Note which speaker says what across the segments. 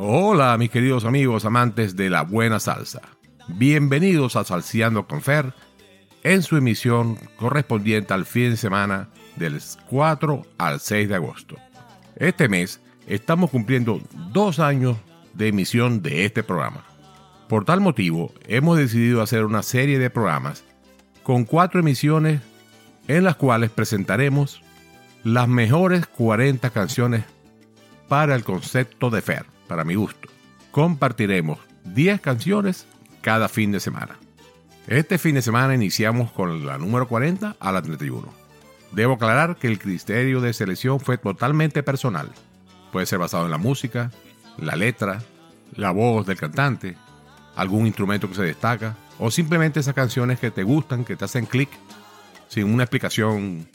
Speaker 1: Hola mis queridos amigos amantes de la buena salsa. Bienvenidos a Salseando con Fer en su emisión correspondiente al fin de semana del 4 al 6 de agosto. Este mes estamos cumpliendo dos años de emisión de este programa. Por tal motivo, hemos decidido hacer una serie de programas con cuatro emisiones en las cuales presentaremos las mejores 40 canciones para el concepto de Fer, para mi gusto. Compartiremos 10 canciones cada fin de semana. Este fin de semana iniciamos con la número 40 a la 31. Debo aclarar que el criterio de selección fue totalmente personal. Puede ser basado en la música, la letra, la voz del cantante, algún instrumento que se destaca, o simplemente esas canciones que te gustan, que te hacen clic, sin una explicación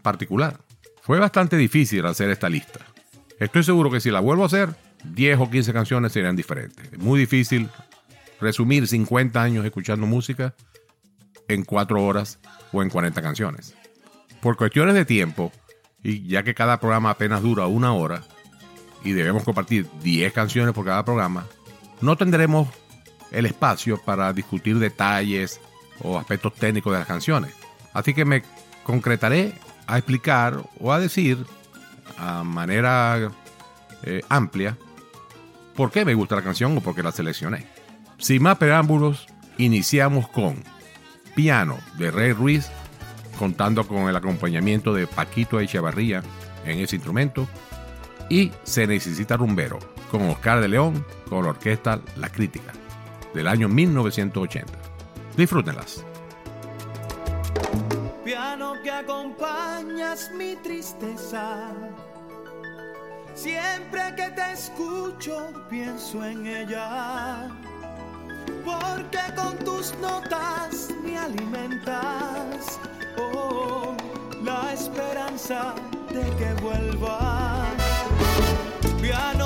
Speaker 1: particular. Fue bastante difícil hacer esta lista. Estoy seguro que si la vuelvo a hacer, 10 o 15 canciones serían diferentes. Es muy difícil resumir 50 años escuchando música en 4 horas o en 40 canciones. Por cuestiones de tiempo, y ya que cada programa apenas dura una hora, y debemos compartir 10 canciones por cada programa, no tendremos el espacio para discutir detalles o aspectos técnicos de las canciones. Así que me concretaré a explicar o a decir a manera eh, amplia por qué me gusta la canción o por qué la seleccioné. Sin más preámbulos, iniciamos con Piano de Rey Ruiz, contando con el acompañamiento de Paquito Echevarría en ese instrumento, y Se Necesita Rumbero, con Oscar de León, con la orquesta La Crítica del año 1980. Disfrútenlas.
Speaker 2: Piano que acompañas mi tristeza. Siempre que te escucho pienso en ella. Porque con tus notas me alimentas. Oh, la esperanza de que vuelvas. Piano fue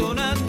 Speaker 2: sonando.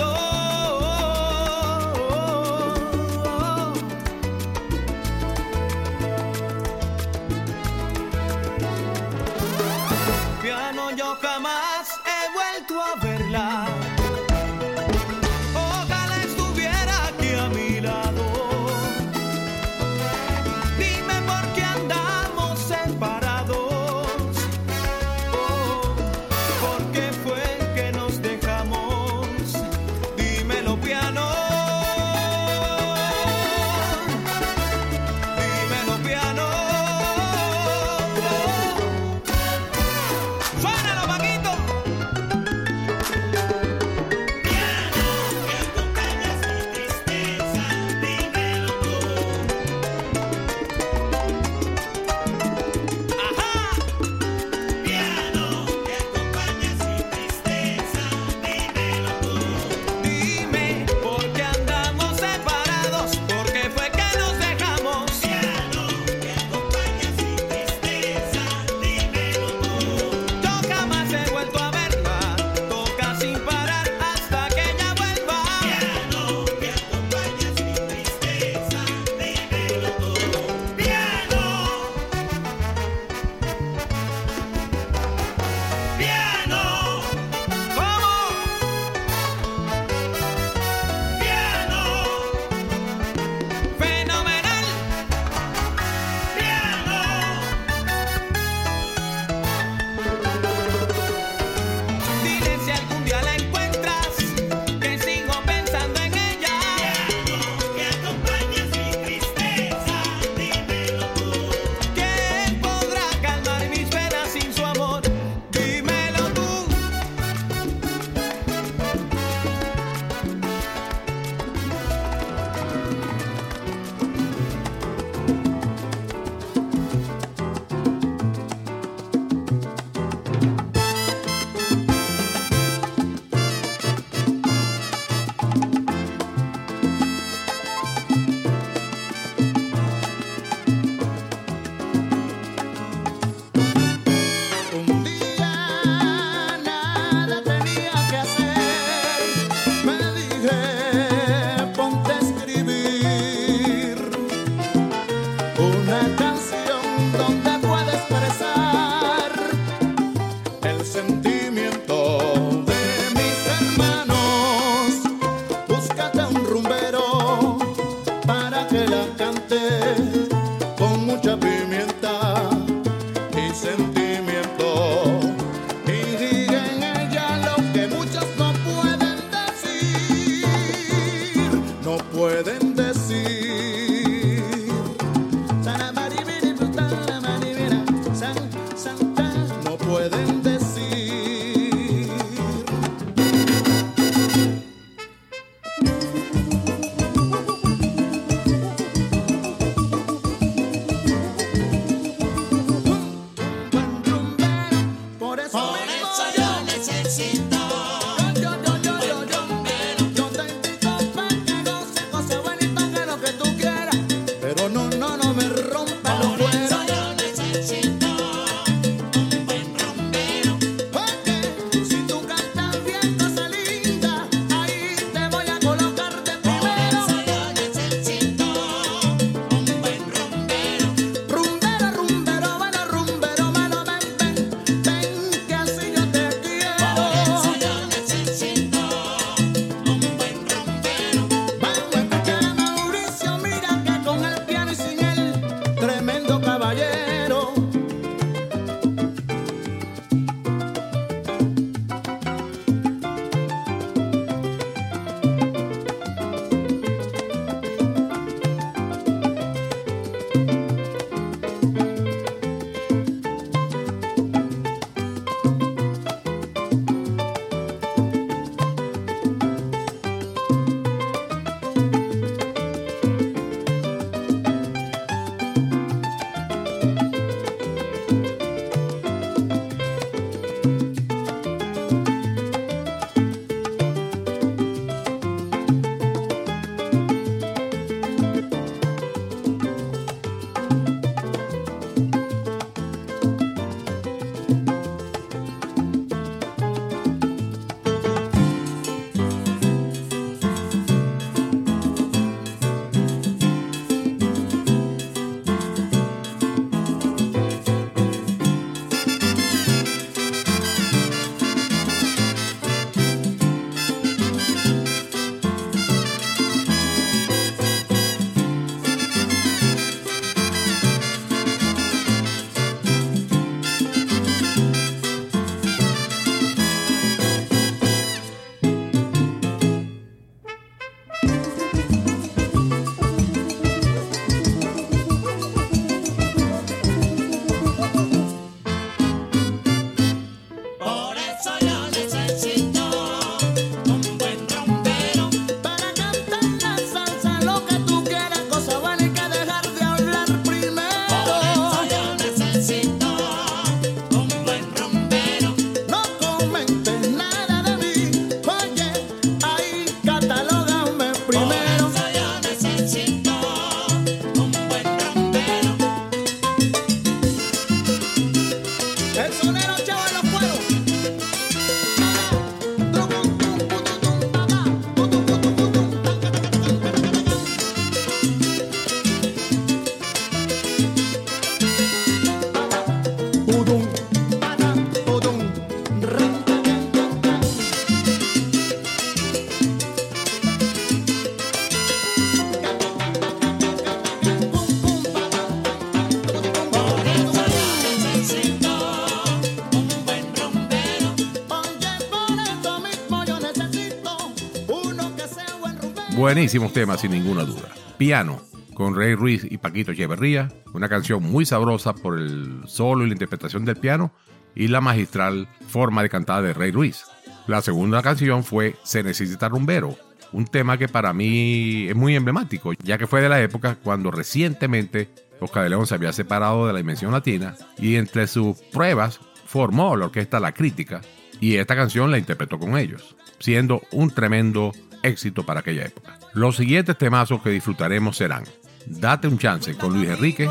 Speaker 1: Buenísimos temas, sin ninguna duda. Piano, con Rey Ruiz y Paquito Echeverría, una canción muy sabrosa por el solo y la interpretación del piano y la magistral forma de cantar de Rey Ruiz. La segunda canción fue Se necesita rumbero, un tema que para mí es muy emblemático, ya que fue de la época cuando recientemente Oscar de León se había separado de la Dimensión Latina y entre sus pruebas formó la orquesta La Crítica y esta canción la interpretó con ellos, siendo un tremendo éxito para aquella época. Los siguientes temazos que disfrutaremos serán Date un chance con Luis Enrique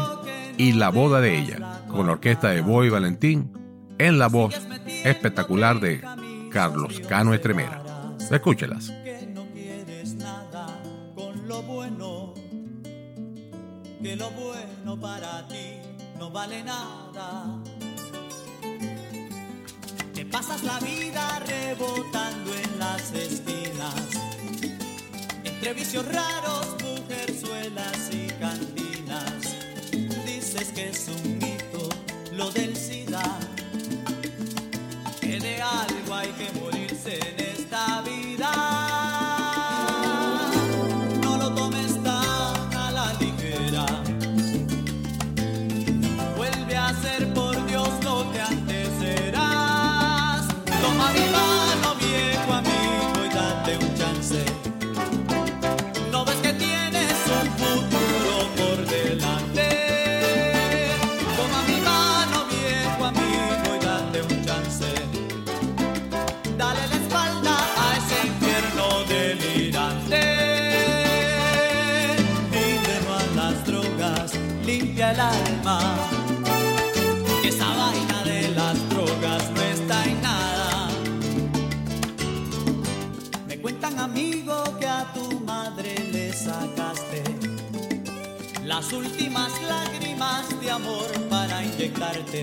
Speaker 1: y La boda de ella, con la orquesta de Boy Valentín, en la voz espectacular de Carlos Cano Estremera. Escúchelas.
Speaker 3: que lo bueno para ti no vale nada. Te pasas la vida rebotando en las esquinas, entre vicios raros, mujerzuelas y cantinas. Dices que es un mito lo del SIDA, las últimas lágrimas de amor para inyectarte,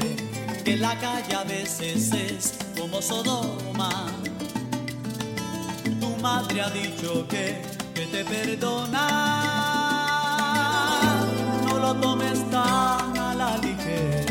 Speaker 3: que la calle a veces es como Sodoma. Tu madre ha dicho que, que te perdona, no lo tomes tan a la ligera.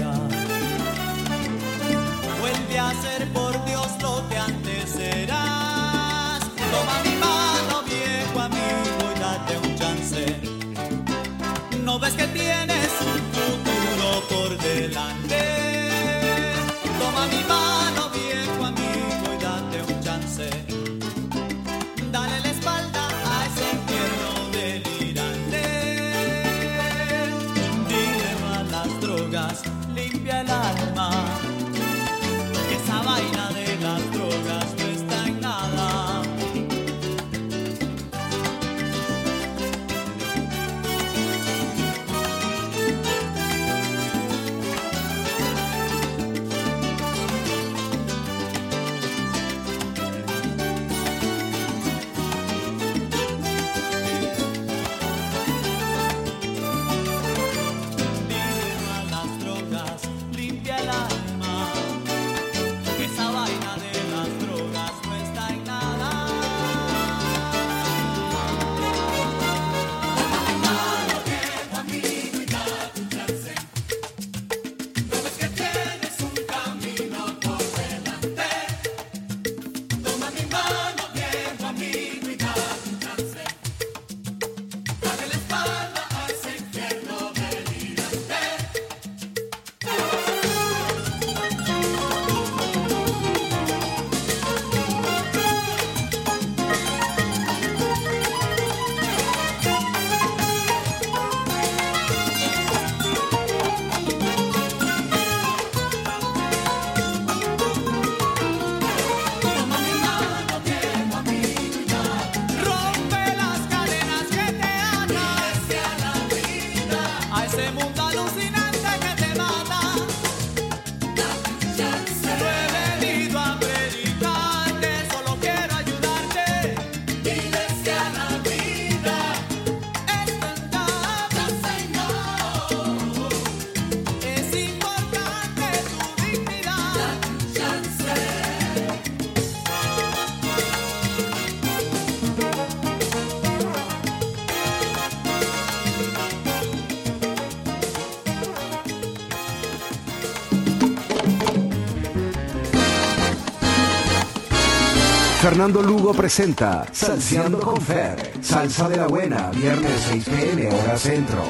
Speaker 4: Fernando Lugo presenta Salseando con Fer. Salsa de la buena, viernes 6 pm, hora centro.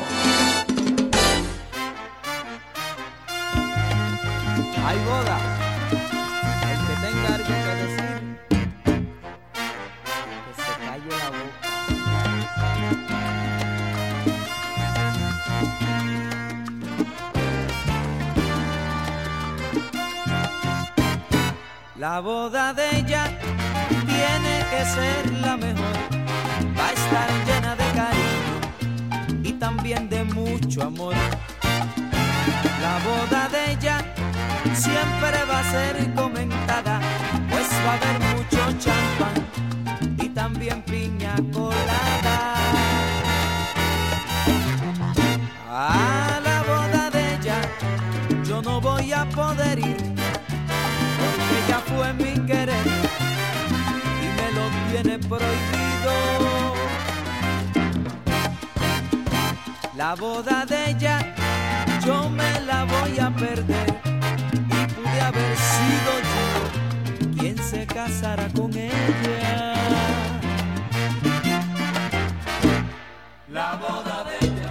Speaker 5: Hay boda. El que tenga algo que decir, que se calle la boca. La boda de ser la mejor. Va a estar llena de cariño y también de mucho amor. La boda de ella siempre va a ser comentada, pues va a haber mucho champán y también piña colada. A la boda de ella yo no voy a poder ir, prohibido. La boda de ella yo me la voy a perder y pude haber sido yo quien se casara con ella. La boda de ella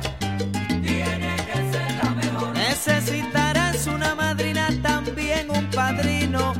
Speaker 5: tiene que ser la mejor. Necesitarás una madrina, también un padrino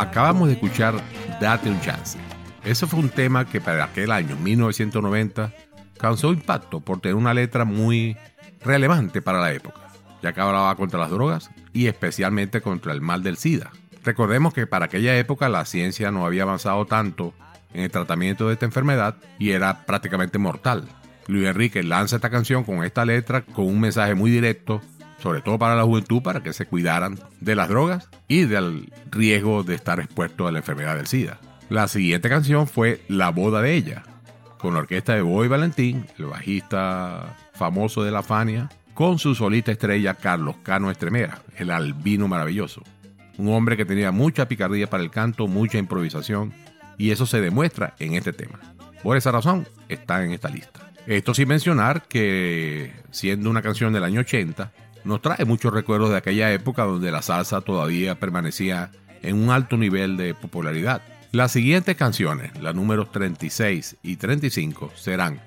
Speaker 1: Acabamos de escuchar Date un chance. Ese fue un tema que para aquel año, 1990, causó impacto por tener una letra muy relevante para la época, ya que hablaba contra las drogas y especialmente contra el mal del SIDA. Recordemos que para aquella época la ciencia no había avanzado tanto en el tratamiento de esta enfermedad y era prácticamente mortal. Luis Enrique lanza esta canción con esta letra con un mensaje muy directo, sobre todo para la juventud, para que se cuidaran de las drogas y del riesgo de estar expuesto a la enfermedad del SIDA. La siguiente canción fue La boda de ella, con la orquesta de Boy Valentín, el bajista famoso de la Fania, con su solista estrella Carlos Cano Estremera, el albino maravilloso. Un hombre que tenía mucha picardía para el canto, mucha improvisación, y eso se demuestra en este tema. Por esa razón, está en esta lista. Esto sin mencionar que, siendo una canción del año 80, nos trae muchos recuerdos de aquella época donde la salsa todavía permanecía en un alto nivel de popularidad. Las siguientes canciones, las números 36 y 35, serán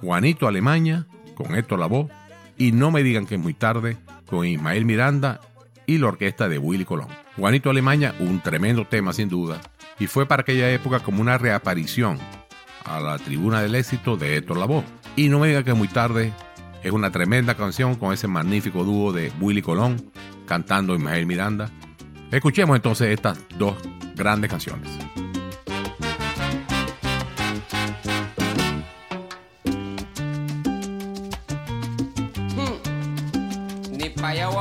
Speaker 1: Juanito Alemania, con Héctor Lavoe, y No me digan que es muy tarde, con Ismael Miranda y la orquesta de Willy Colón. Juanito Alemania, un tremendo tema sin duda, y fue para aquella época como una reaparición a la tribuna del éxito de Héctor Lavoe. Y No me digan que es muy tarde, es una tremenda canción con ese magnífico dúo de Willy Colón cantando Ismael Miranda. Escuchemos entonces estas dos grandes canciones.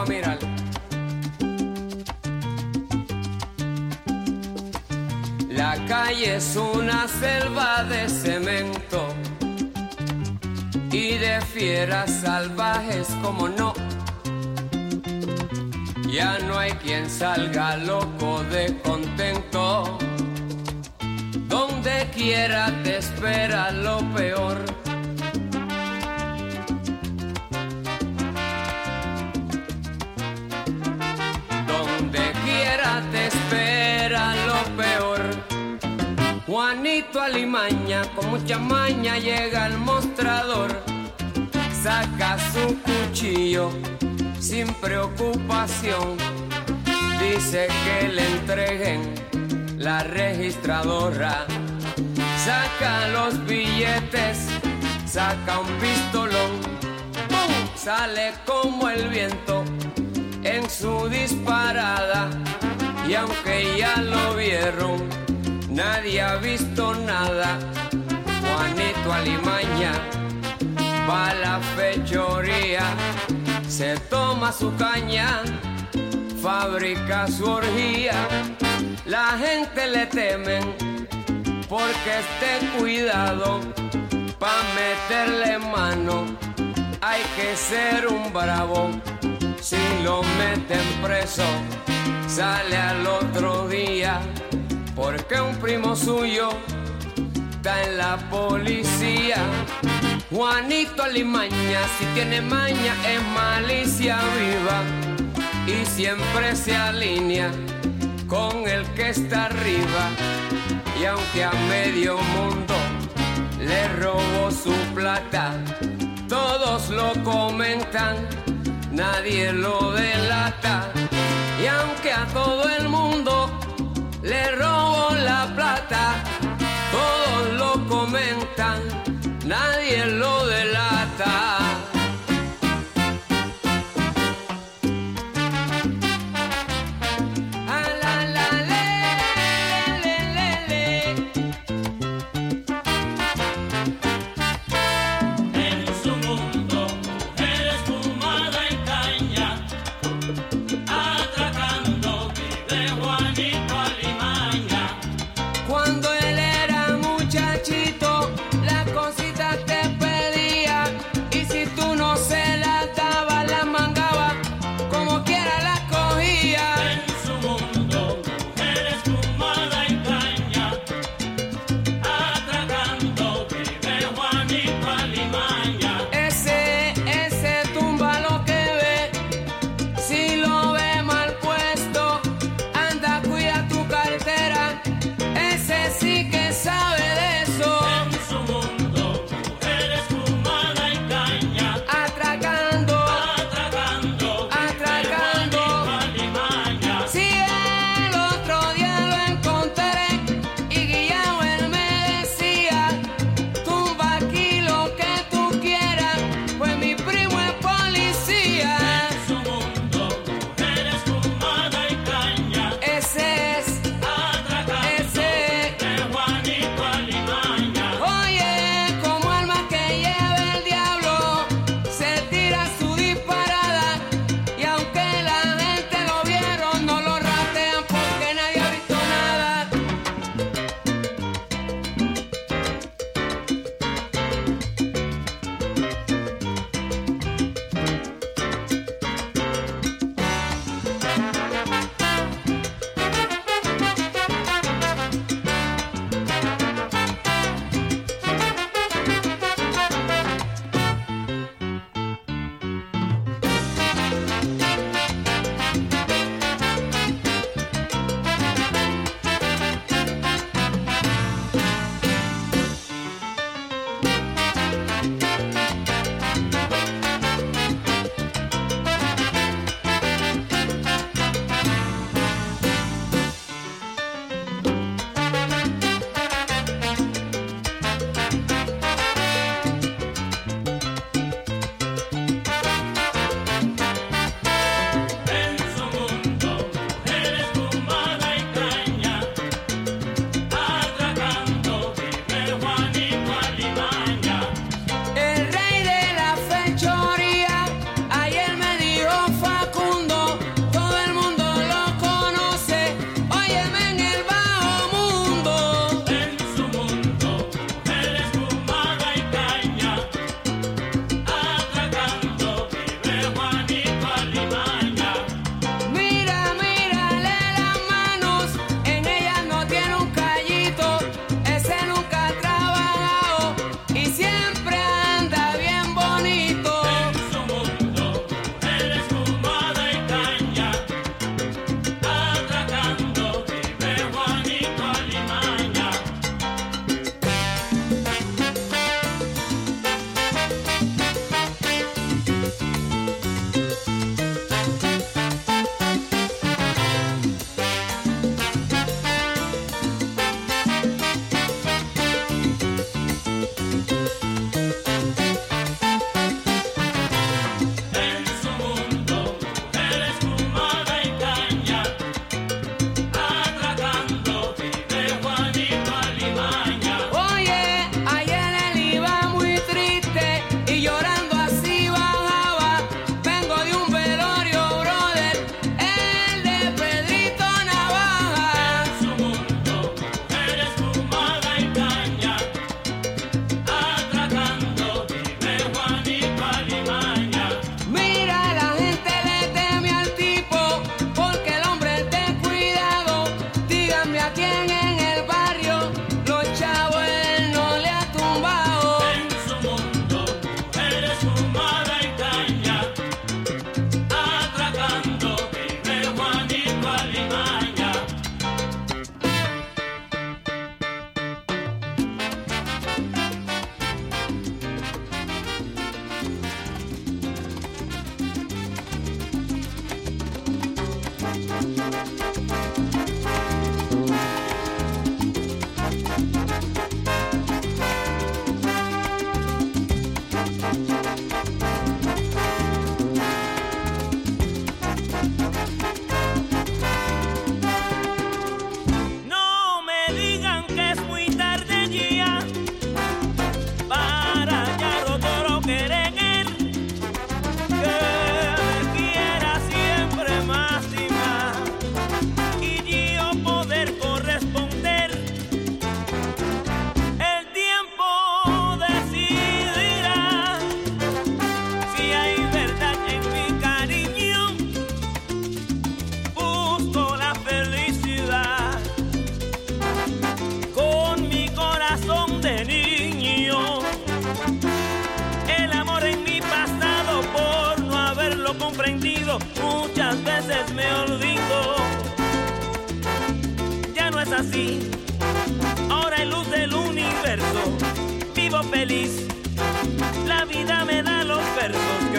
Speaker 6: mirar. La calle es una selva de cemento de fieras salvajes como no. Ya no hay quien salga loco de contento. Donde quiera te espera lo peor. Donde quiera te espera lo peor. Juanito Alimaña con mucha maña llega al mostrador. Saca su cuchillo sin preocupación. Dice que le entreguen la registradora. Saca los billetes, saca un pistolón. Sale como el viento en su disparada y aunque ya lo vieron, nadie ha visto nada. Juanito Alimaña va a la fechoría, se toma su caña, fabrica su orgía. La gente le temen porque esté cuidado pa' meterle mano. Hay que ser un bravo si lo meten preso, sale al otro día, porque un primo suyo está en la policía. Juanito Alimaña, si tiene maña, es malicia viva y siempre se alinea con el que está arriba. Y aunque a medio mundo le robó su plata, todos lo comentan nadie lo delata. Y aunque a todo el mundo le robo la plata, todos lo comentan, nadie lo delata.
Speaker 7: Feliz. La vida me da los versos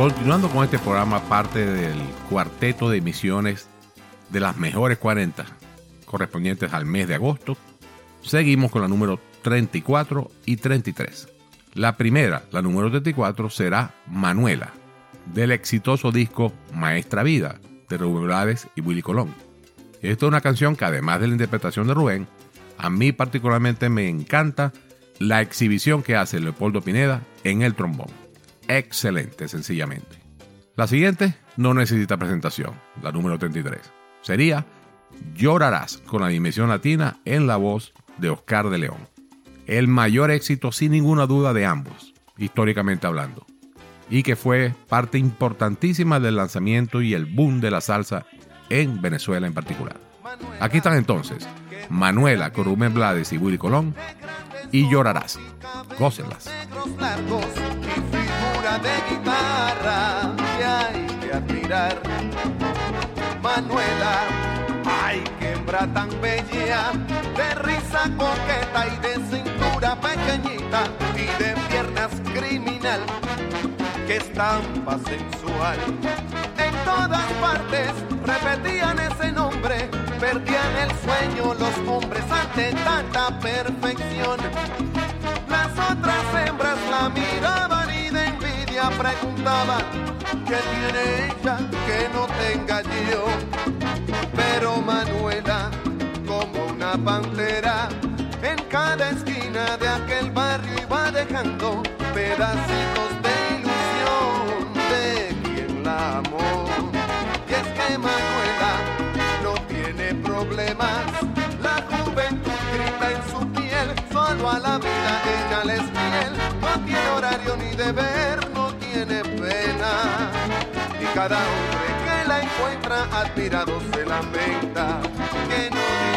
Speaker 1: Continuando con este programa, parte del cuarteto de emisiones de las mejores 40 correspondientes al mes de agosto, seguimos con la número 34 y 33. La primera, la número 34, será Manuela, del exitoso disco Maestra Vida, de Rubén Blades y Willy Colón. Esta es una canción que además de la interpretación de Rubén, a mí particularmente me encanta la exhibición que hace Leopoldo Pineda en el trombón. Excelente, sencillamente. La siguiente no necesita presentación, la número 33. Sería Llorarás con la dimensión latina en la voz de Oscar de León. El mayor éxito sin ninguna duda de ambos, históricamente hablando, y que fue parte importantísima del lanzamiento y el boom de la salsa en Venezuela en particular. Aquí están entonces Manuela con Rubén Blades y Willy Colón y Llorarás. Gócenlas.
Speaker 8: De guitarra que hay que admirar. Manuela, ay, qué hembra tan bella, de risa coqueta y de cintura pequeñita y de piernas criminal, que estampa sensual. En todas partes repetían ese nombre, perdían el sueño los hombres ante tanta perfección. Las otras hembras la miraban envidia preguntaban ¿Qué tiene ella que no tenga yo? Pero Manuela, como una pantera, en cada esquina de aquel barrio iba dejando pedacitos de ilusión de quien la amó. Y es que Manuela no tiene problemas, la juventud grita en su piel, solo a la vida ella les fiel, no tiene horario ni deber, tiene pena. Y cada hombre que la encuentra admirado se lamenta que no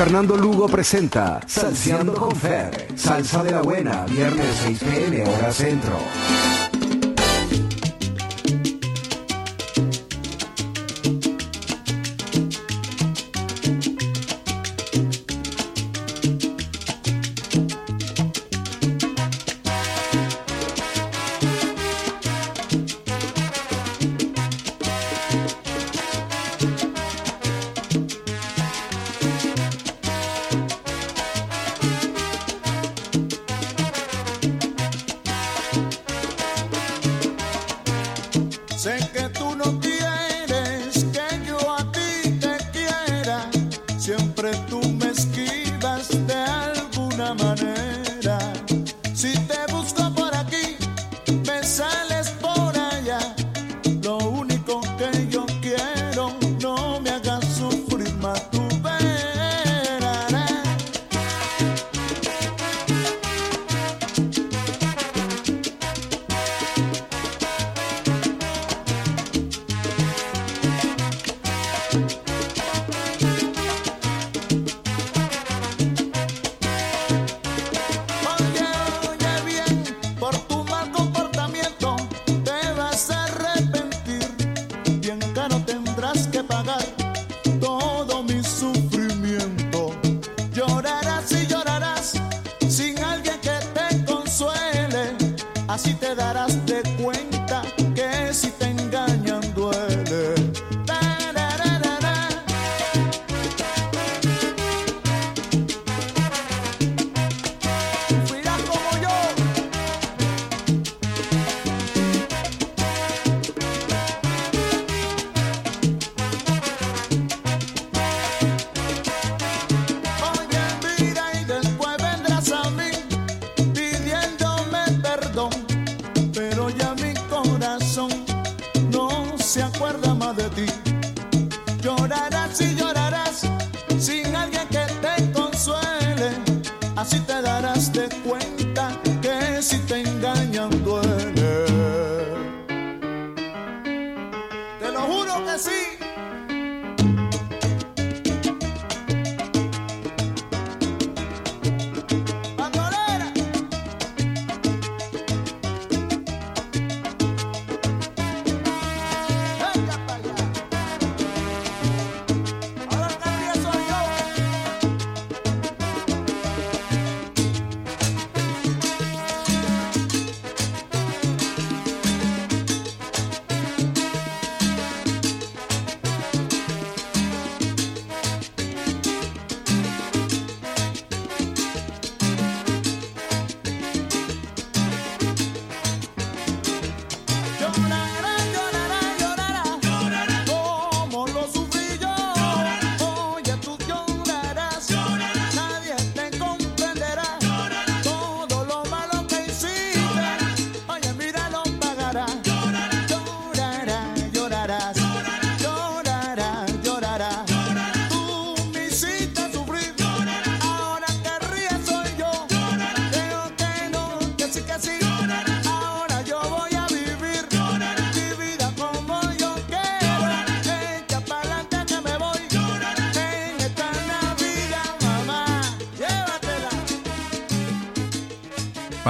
Speaker 4: Fernando Lugo presenta Salseando con Fer, salsa de la buena, viernes 6 pm, hora centro.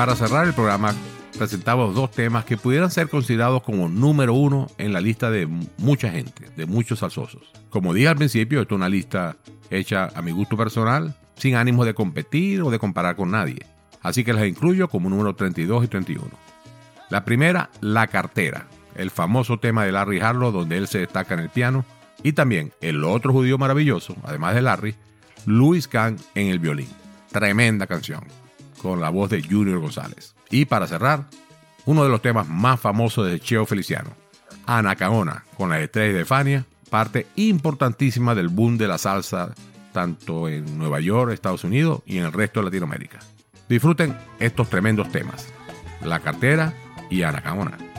Speaker 1: Para cerrar el programa, presentamos dos temas que pudieran ser considerados como número uno en la lista de mucha gente, de muchos salsosos. Como dije al principio, esto es una lista hecha a mi gusto personal, sin ánimo de competir o de comparar con nadie. Así que las incluyo como número 32 y 31. La primera, La Cartera, el famoso tema de Larry Harlow donde él se destaca en el piano, y también el otro judío maravilloso, además de Larry, Louis Kahn en el violín. Tremenda canción, con la voz de Junior González. Y para cerrar, uno de los temas más famosos de Cheo Feliciano, Anacaona, con las estrellas de Fania, parte importantísima del boom de la salsa tanto en Nueva York, Estados Unidos y en el resto de Latinoamérica. Disfruten estos tremendos temas, La Cartera y Anacaona.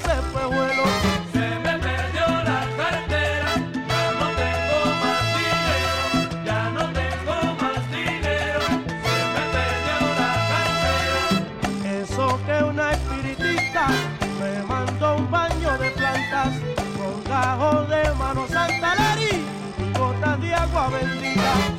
Speaker 9: Se fue vuelo.
Speaker 10: Se me mentira.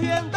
Speaker 10: bien.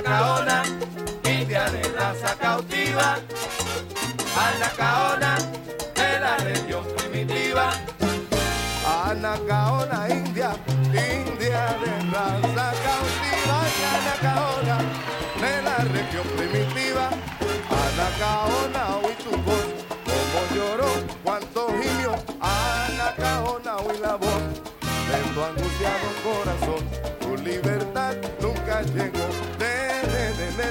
Speaker 11: Caona, India de raza cautiva, Anacaona, de la región primitiva. Anacaona, India, India de raza cautiva, Anacaona, de la región primitiva. Anacaona, hoy tu voz, como lloró, cuánto gimió, Anacaona, hoy la voz, de tu angustiado corazón, tu libertad nunca llegó.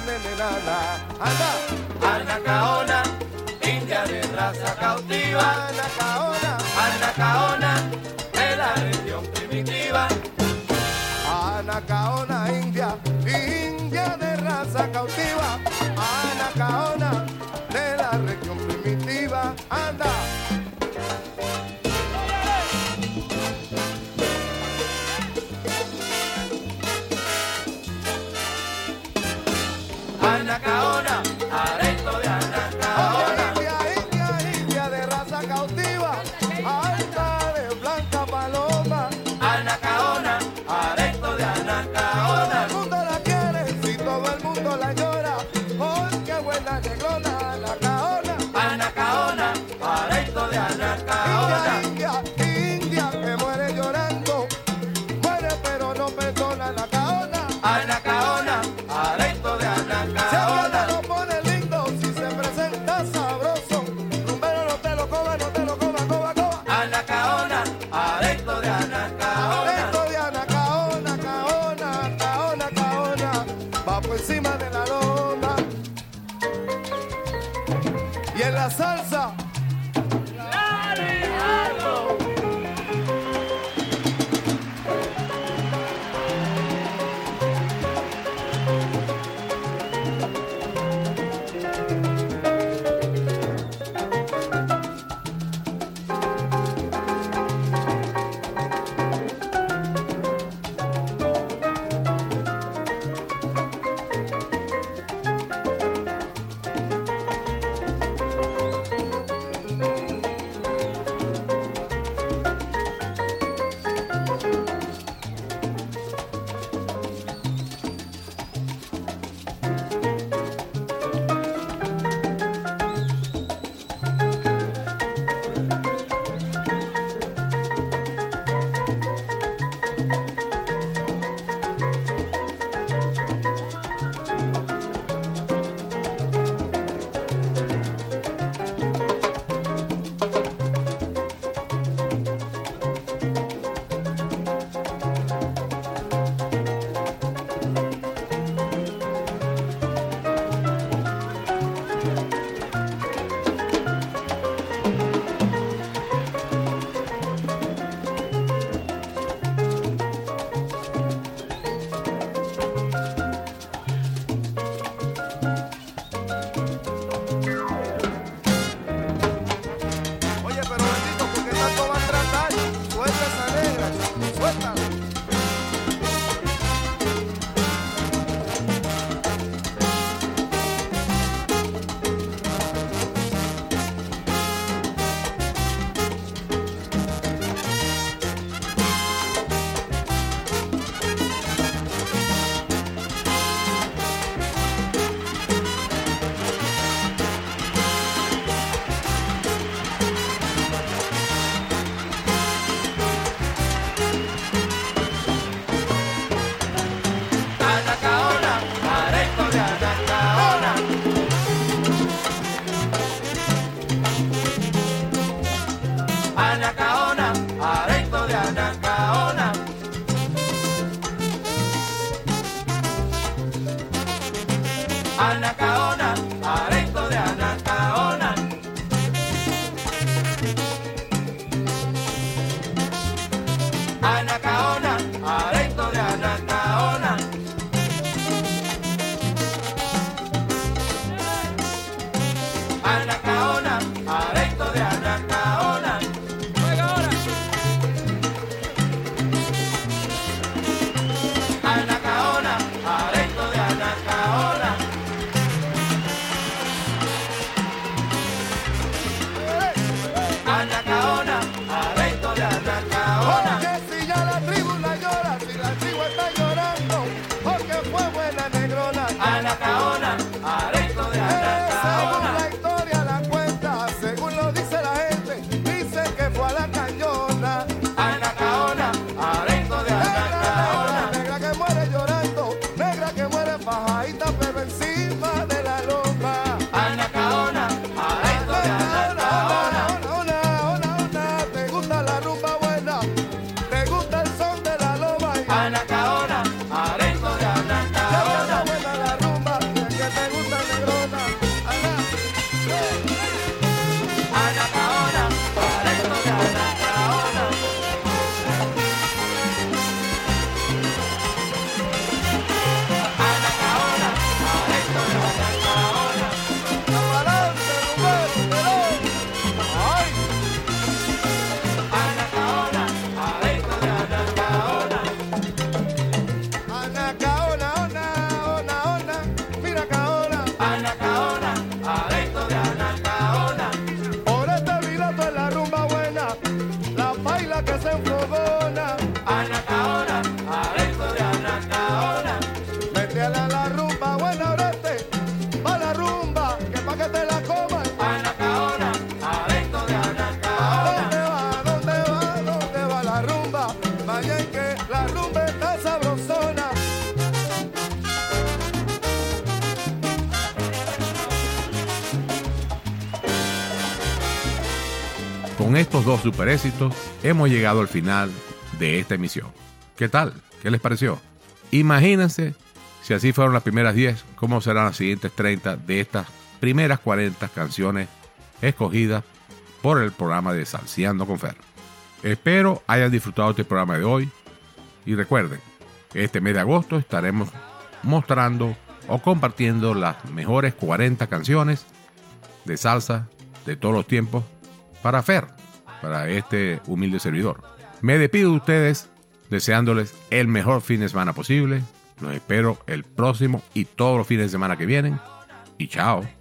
Speaker 11: Anda, Anacaona, india de raza cautiva. Anacaona, Anacaona, de la región primitiva. Anacaona, india, india de raza cautiva. la salsa.
Speaker 1: Super éxitos hemos llegado al final de esta emisión. ¿Qué tal? ¿Qué les pareció? Imagínense si así fueron las primeras 10, cómo serán las siguientes 30 de estas primeras 40 canciones escogidas por el programa de Salseando con Fer. Espero hayan disfrutado este programa de hoy y recuerden, este mes de agosto estaremos mostrando o compartiendo las mejores 40 canciones de salsa de todos los tiempos para Fer, para este humilde servidor. Me despido de ustedes deseándoles el mejor fin de semana posible. Los espero el próximo y todos los fines de semana que vienen. Y chao.